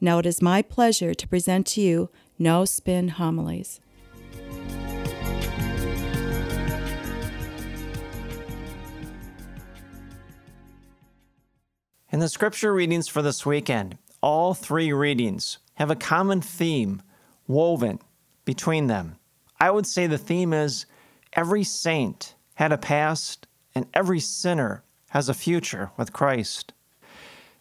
Now it is my pleasure to present to you No Spin Homilies. In the scripture readings for this weekend, all three readings have a common theme woven between them. I would say the theme is every saint had a past and every sinner has a future with Christ.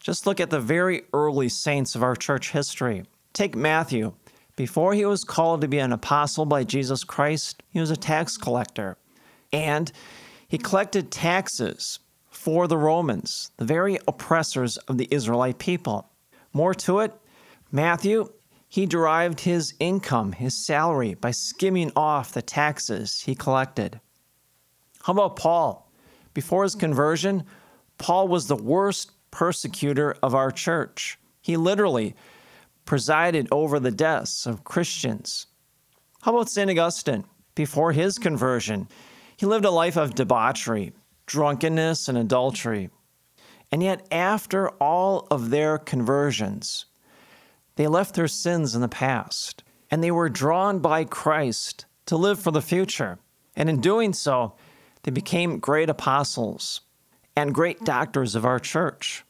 Just look at the very early saints of our church history. Take Matthew. Before he was called to be an apostle by Jesus Christ, he was a tax collector. And he collected taxes for the Romans, the very oppressors of the Israelite people. More to it, Matthew, he derived his income, his salary, by skimming off the taxes he collected. How about Paul? Before his conversion, Paul was the worst persecutor of our church. He literally presided over the deaths of Christians. How about St. Augustine? Before his conversion, he lived a life of debauchery, drunkenness, and adultery. And yet, after all of their conversions, they left their sins in the past and they were drawn by Christ to live for the future. And in doing so, they became great apostles and great doctors of our church.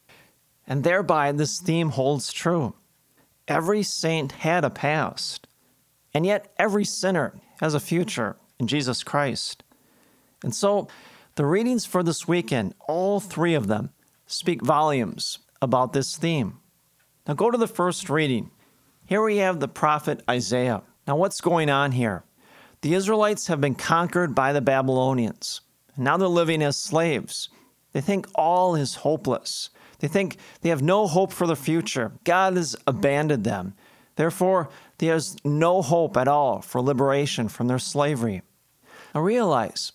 And thereby, this theme holds true. Every saint had a past, and yet every sinner has a future in Jesus Christ. And so, the readings for this weekend, all three of them, speak volumes about this theme. Now go to the first reading. Here we have the prophet Isaiah. Now, what's going on here? The Israelites have been conquered by the Babylonians, and now they're living as slaves. They think all is hopeless. They think they have no hope for the future. God has abandoned them. Therefore, there's no hope at all for liberation from their slavery. Now realize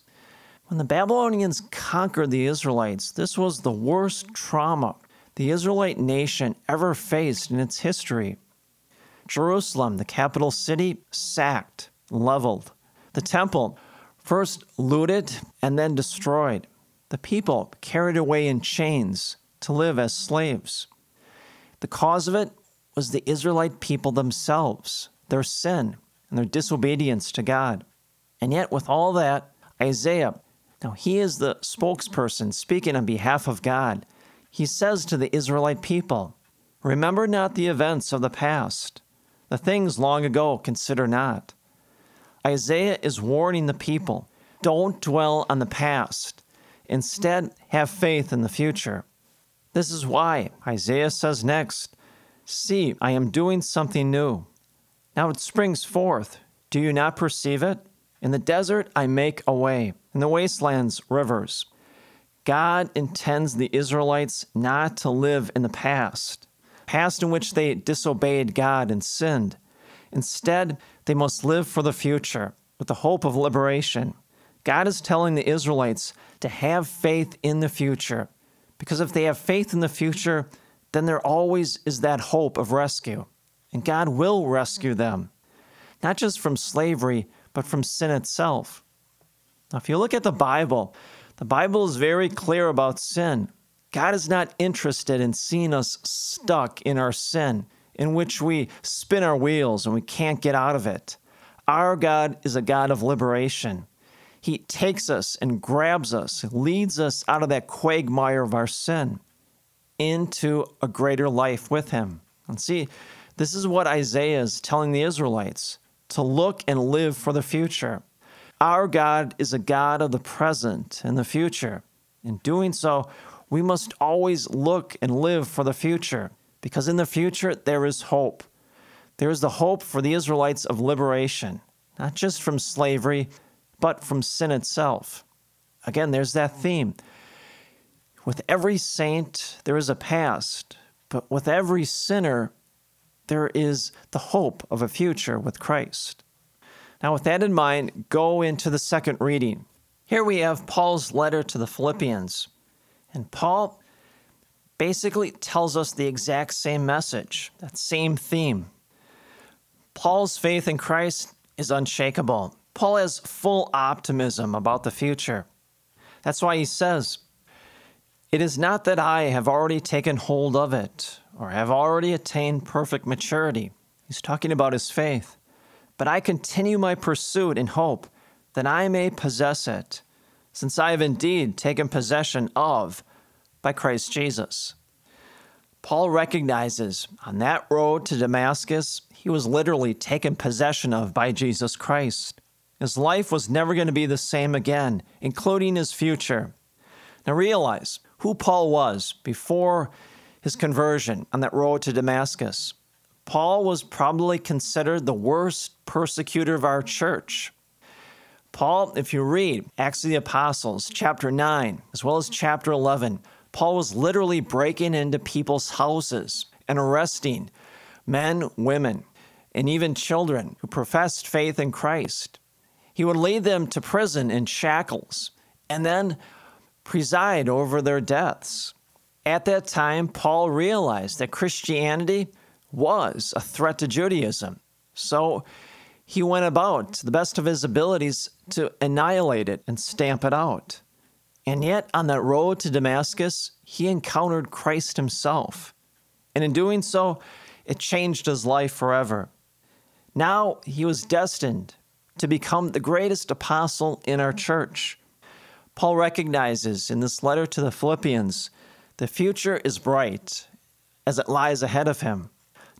when the Babylonians conquered the Israelites, this was the worst trauma the Israelite nation ever faced in its history. Jerusalem, the capital city, sacked, leveled. The temple, first looted and then destroyed. The people carried away in chains to live as slaves. The cause of it was the Israelite people themselves, their sin and their disobedience to God. And yet, with all that, Isaiah now, he is the spokesperson speaking on behalf of God. He says to the Israelite people, Remember not the events of the past, the things long ago consider not. Isaiah is warning the people don't dwell on the past. Instead, have faith in the future. This is why Isaiah says next See, I am doing something new. Now it springs forth. Do you not perceive it? In the desert I make a way in the wastelands, rivers. God intends the Israelites not to live in the past, past in which they disobeyed God and sinned. Instead, they must live for the future with the hope of liberation. God is telling the Israelites to have faith in the future, because if they have faith in the future, then there always is that hope of rescue. And God will rescue them, not just from slavery, but from sin itself. Now, if you look at the Bible, the Bible is very clear about sin. God is not interested in seeing us stuck in our sin, in which we spin our wheels and we can't get out of it. Our God is a God of liberation. He takes us and grabs us, leads us out of that quagmire of our sin into a greater life with Him. And see, this is what Isaiah is telling the Israelites to look and live for the future. Our God is a God of the present and the future. In doing so, we must always look and live for the future, because in the future there is hope. There is the hope for the Israelites of liberation, not just from slavery, but from sin itself. Again, there's that theme. With every saint, there is a past, but with every sinner, there is the hope of a future with Christ. Now, with that in mind, go into the second reading. Here we have Paul's letter to the Philippians. And Paul basically tells us the exact same message, that same theme. Paul's faith in Christ is unshakable. Paul has full optimism about the future. That's why he says, It is not that I have already taken hold of it or have already attained perfect maturity. He's talking about his faith. But I continue my pursuit in hope that I may possess it, since I have indeed taken possession of by Christ Jesus. Paul recognizes on that road to Damascus, he was literally taken possession of by Jesus Christ. His life was never going to be the same again, including his future. Now realize who Paul was before his conversion on that road to Damascus. Paul was probably considered the worst persecutor of our church. Paul, if you read Acts of the Apostles, chapter 9, as well as chapter 11, Paul was literally breaking into people's houses and arresting men, women, and even children who professed faith in Christ. He would lead them to prison in shackles and then preside over their deaths. At that time, Paul realized that Christianity was a threat to Judaism. So he went about to the best of his abilities to annihilate it and stamp it out. And yet, on that road to Damascus, he encountered Christ himself. And in doing so, it changed his life forever. Now he was destined to become the greatest apostle in our church. Paul recognizes in this letter to the Philippians the future is bright as it lies ahead of him.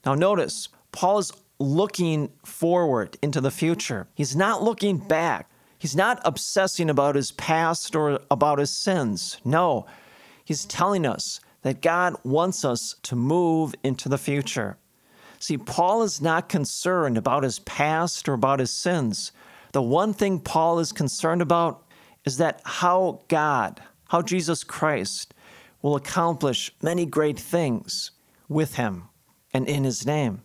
Now, notice, Paul is looking forward into the future. He's not looking back. He's not obsessing about his past or about his sins. No, he's telling us that God wants us to move into the future. See, Paul is not concerned about his past or about his sins. The one thing Paul is concerned about is that how God, how Jesus Christ, will accomplish many great things with him and in his name.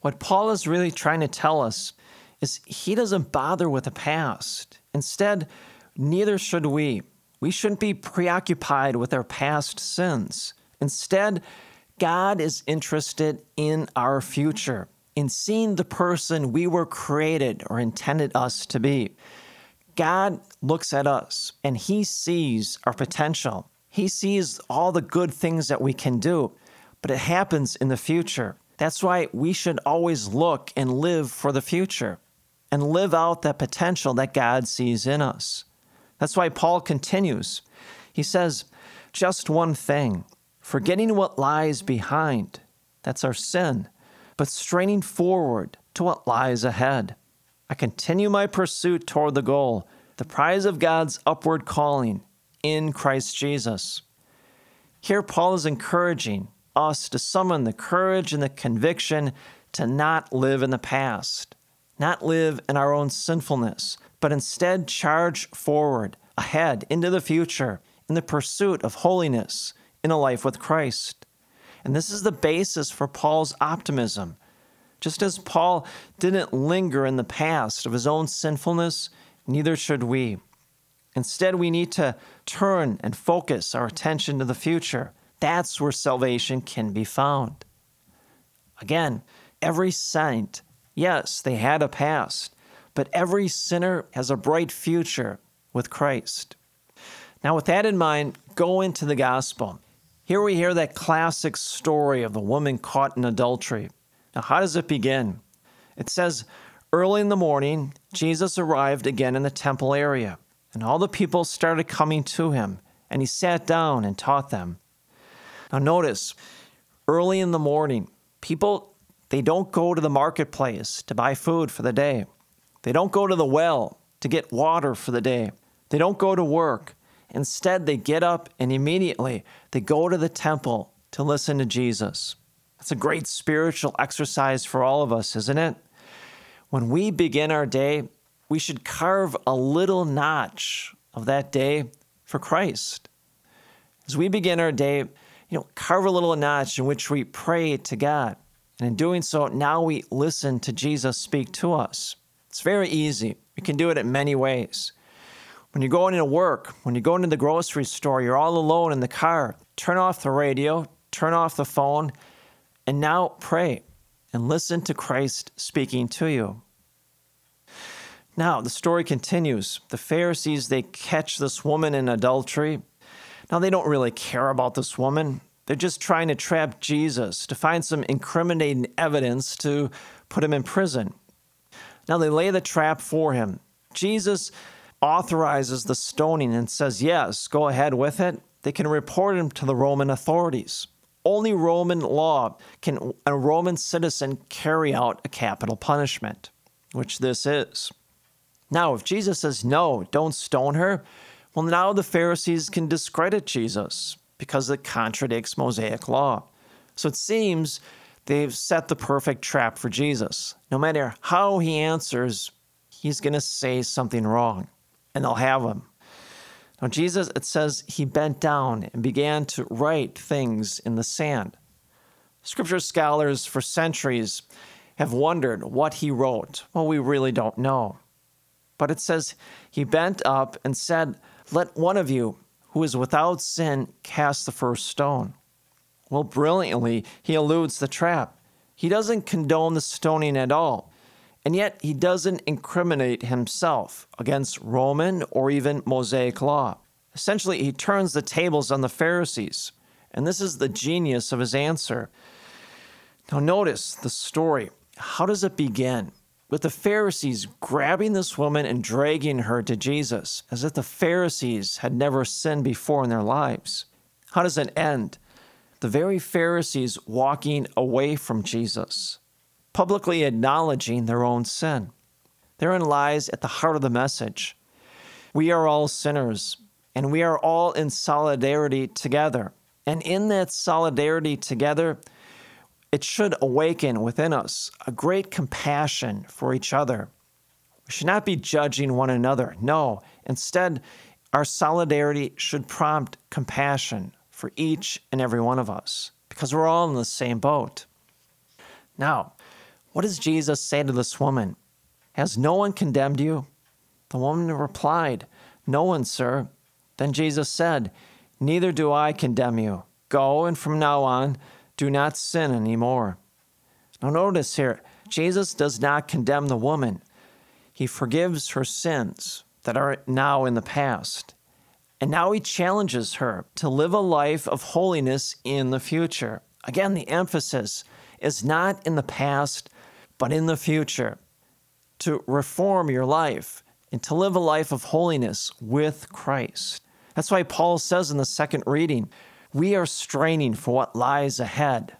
What Paul is really trying to tell us is he doesn't bother with the past. Instead, neither should we. We shouldn't be preoccupied with our past sins. Instead, God is interested in our future, in seeing the person we were created or intended us to be. God looks at us and he sees our potential. He sees all the good things that we can do, but it happens in the future. That's why we should always look and live for the future and live out that potential that God sees in us. That's why Paul continues. He says, Just one thing forgetting what lies behind, that's our sin, but straining forward to what lies ahead. I continue my pursuit toward the goal, the prize of God's upward calling in Christ Jesus. Here, Paul is encouraging us to summon the courage and the conviction to not live in the past, not live in our own sinfulness, but instead charge forward, ahead, into the future, in the pursuit of holiness in a life with Christ. And this is the basis for Paul's optimism. Just as Paul didn't linger in the past of his own sinfulness, neither should we. Instead, we need to turn and focus our attention to the future. That's where salvation can be found. Again, every saint, yes, they had a past, but every sinner has a bright future with Christ. Now, with that in mind, go into the gospel. Here we hear that classic story of the woman caught in adultery. Now, how does it begin? It says, Early in the morning, Jesus arrived again in the temple area, and all the people started coming to him, and he sat down and taught them. Now, notice, early in the morning, people, they don't go to the marketplace to buy food for the day. They don't go to the well to get water for the day. They don't go to work. Instead, they get up and immediately they go to the temple to listen to Jesus. That's a great spiritual exercise for all of us, isn't it? When we begin our day, we should carve a little notch of that day for Christ. As we begin our day, you know, carve a little notch in which we pray to God. And in doing so, now we listen to Jesus speak to us. It's very easy. We can do it in many ways. When you're going into work, when you're going to the grocery store, you're all alone in the car, turn off the radio, turn off the phone, and now pray and listen to Christ speaking to you. Now, the story continues. The Pharisees, they catch this woman in adultery. Now, they don't really care about this woman. They're just trying to trap Jesus to find some incriminating evidence to put him in prison. Now, they lay the trap for him. Jesus authorizes the stoning and says, Yes, go ahead with it. They can report him to the Roman authorities. Only Roman law can a Roman citizen carry out a capital punishment, which this is. Now, if Jesus says, no, don't stone her, well, now the Pharisees can discredit Jesus because it contradicts Mosaic law. So it seems they've set the perfect trap for Jesus. No matter how he answers, he's going to say something wrong, and they'll have him. Now, Jesus, it says, he bent down and began to write things in the sand. Scripture scholars for centuries have wondered what he wrote. Well, we really don't know. But it says, He bent up and said, Let one of you who is without sin cast the first stone. Well, brilliantly, he eludes the trap. He doesn't condone the stoning at all. And yet, he doesn't incriminate himself against Roman or even Mosaic law. Essentially, he turns the tables on the Pharisees. And this is the genius of his answer. Now, notice the story. How does it begin? with the Pharisees grabbing this woman and dragging her to Jesus, as if the Pharisees had never sinned before in their lives. How does it end? The very Pharisees walking away from Jesus, publicly acknowledging their own sin. Therein lies at the heart of the message. We are all sinners, and we are all in solidarity together. And in that solidarity together, it should awaken within us a great compassion for each other. We should not be judging one another. No, instead, our solidarity should prompt compassion for each and every one of us because we're all in the same boat. Now, what does Jesus say to this woman? Has no one condemned you? The woman replied, No one, sir. Then Jesus said, Neither do I condemn you. Go, and from now on, do not sin anymore. Now, notice here, Jesus does not condemn the woman, he forgives her sins that are now in the past. And now he challenges her to live a life of holiness in the future. Again, the emphasis is not in the past, but in the future. To reform your life and to live a life of holiness with Christ. That's why Paul says in the second reading, we are straining for what lies ahead.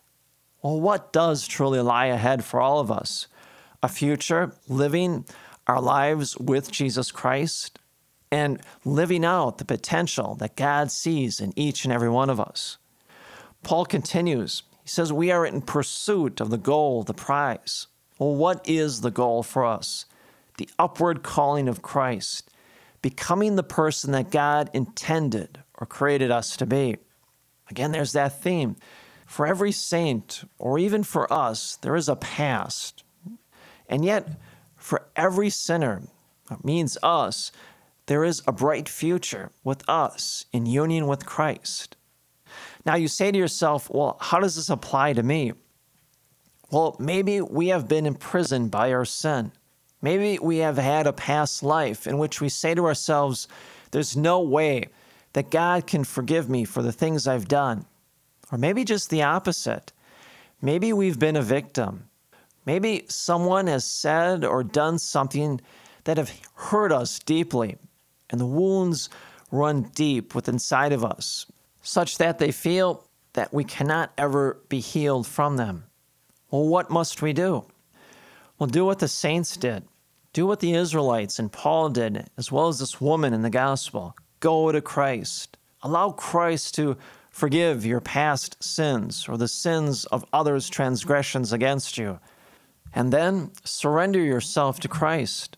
Well, what does truly lie ahead for all of us? A future living our lives with Jesus Christ and living out the potential that God sees in each and every one of us. Paul continues, he says, We are in pursuit of the goal, the prize. Well, what is the goal for us? The upward calling of Christ, becoming the person that God intended or created us to be. Again, there's that theme. For every saint, or even for us, there is a past. And yet, for every sinner, that means us, there is a bright future with us in union with Christ. Now, you say to yourself, well, how does this apply to me? Well, maybe we have been imprisoned by our sin. Maybe we have had a past life in which we say to ourselves, there's no way that God can forgive me for the things I've done. Or maybe just the opposite. Maybe we've been a victim. Maybe someone has said or done something that have hurt us deeply, and the wounds run deep within inside of us, such that they feel that we cannot ever be healed from them. Well, what must we do? Well, do what the saints did. Do what the Israelites and Paul did, as well as this woman in the gospel. Go to Christ. Allow Christ to forgive your past sins or the sins of others' transgressions against you. And then surrender yourself to Christ.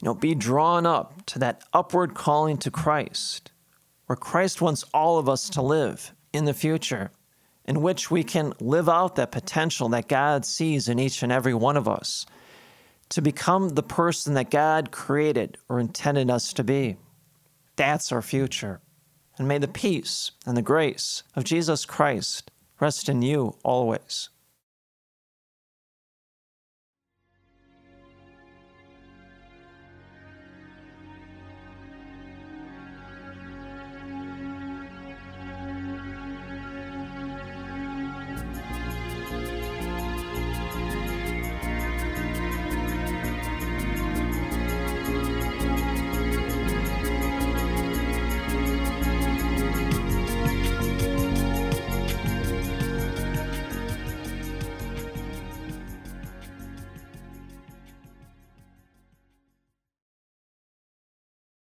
You know, be drawn up to that upward calling to Christ, where Christ wants all of us to live in the future. In which we can live out that potential that God sees in each and every one of us to become the person that God created or intended us to be. That's our future. And may the peace and the grace of Jesus Christ rest in you always.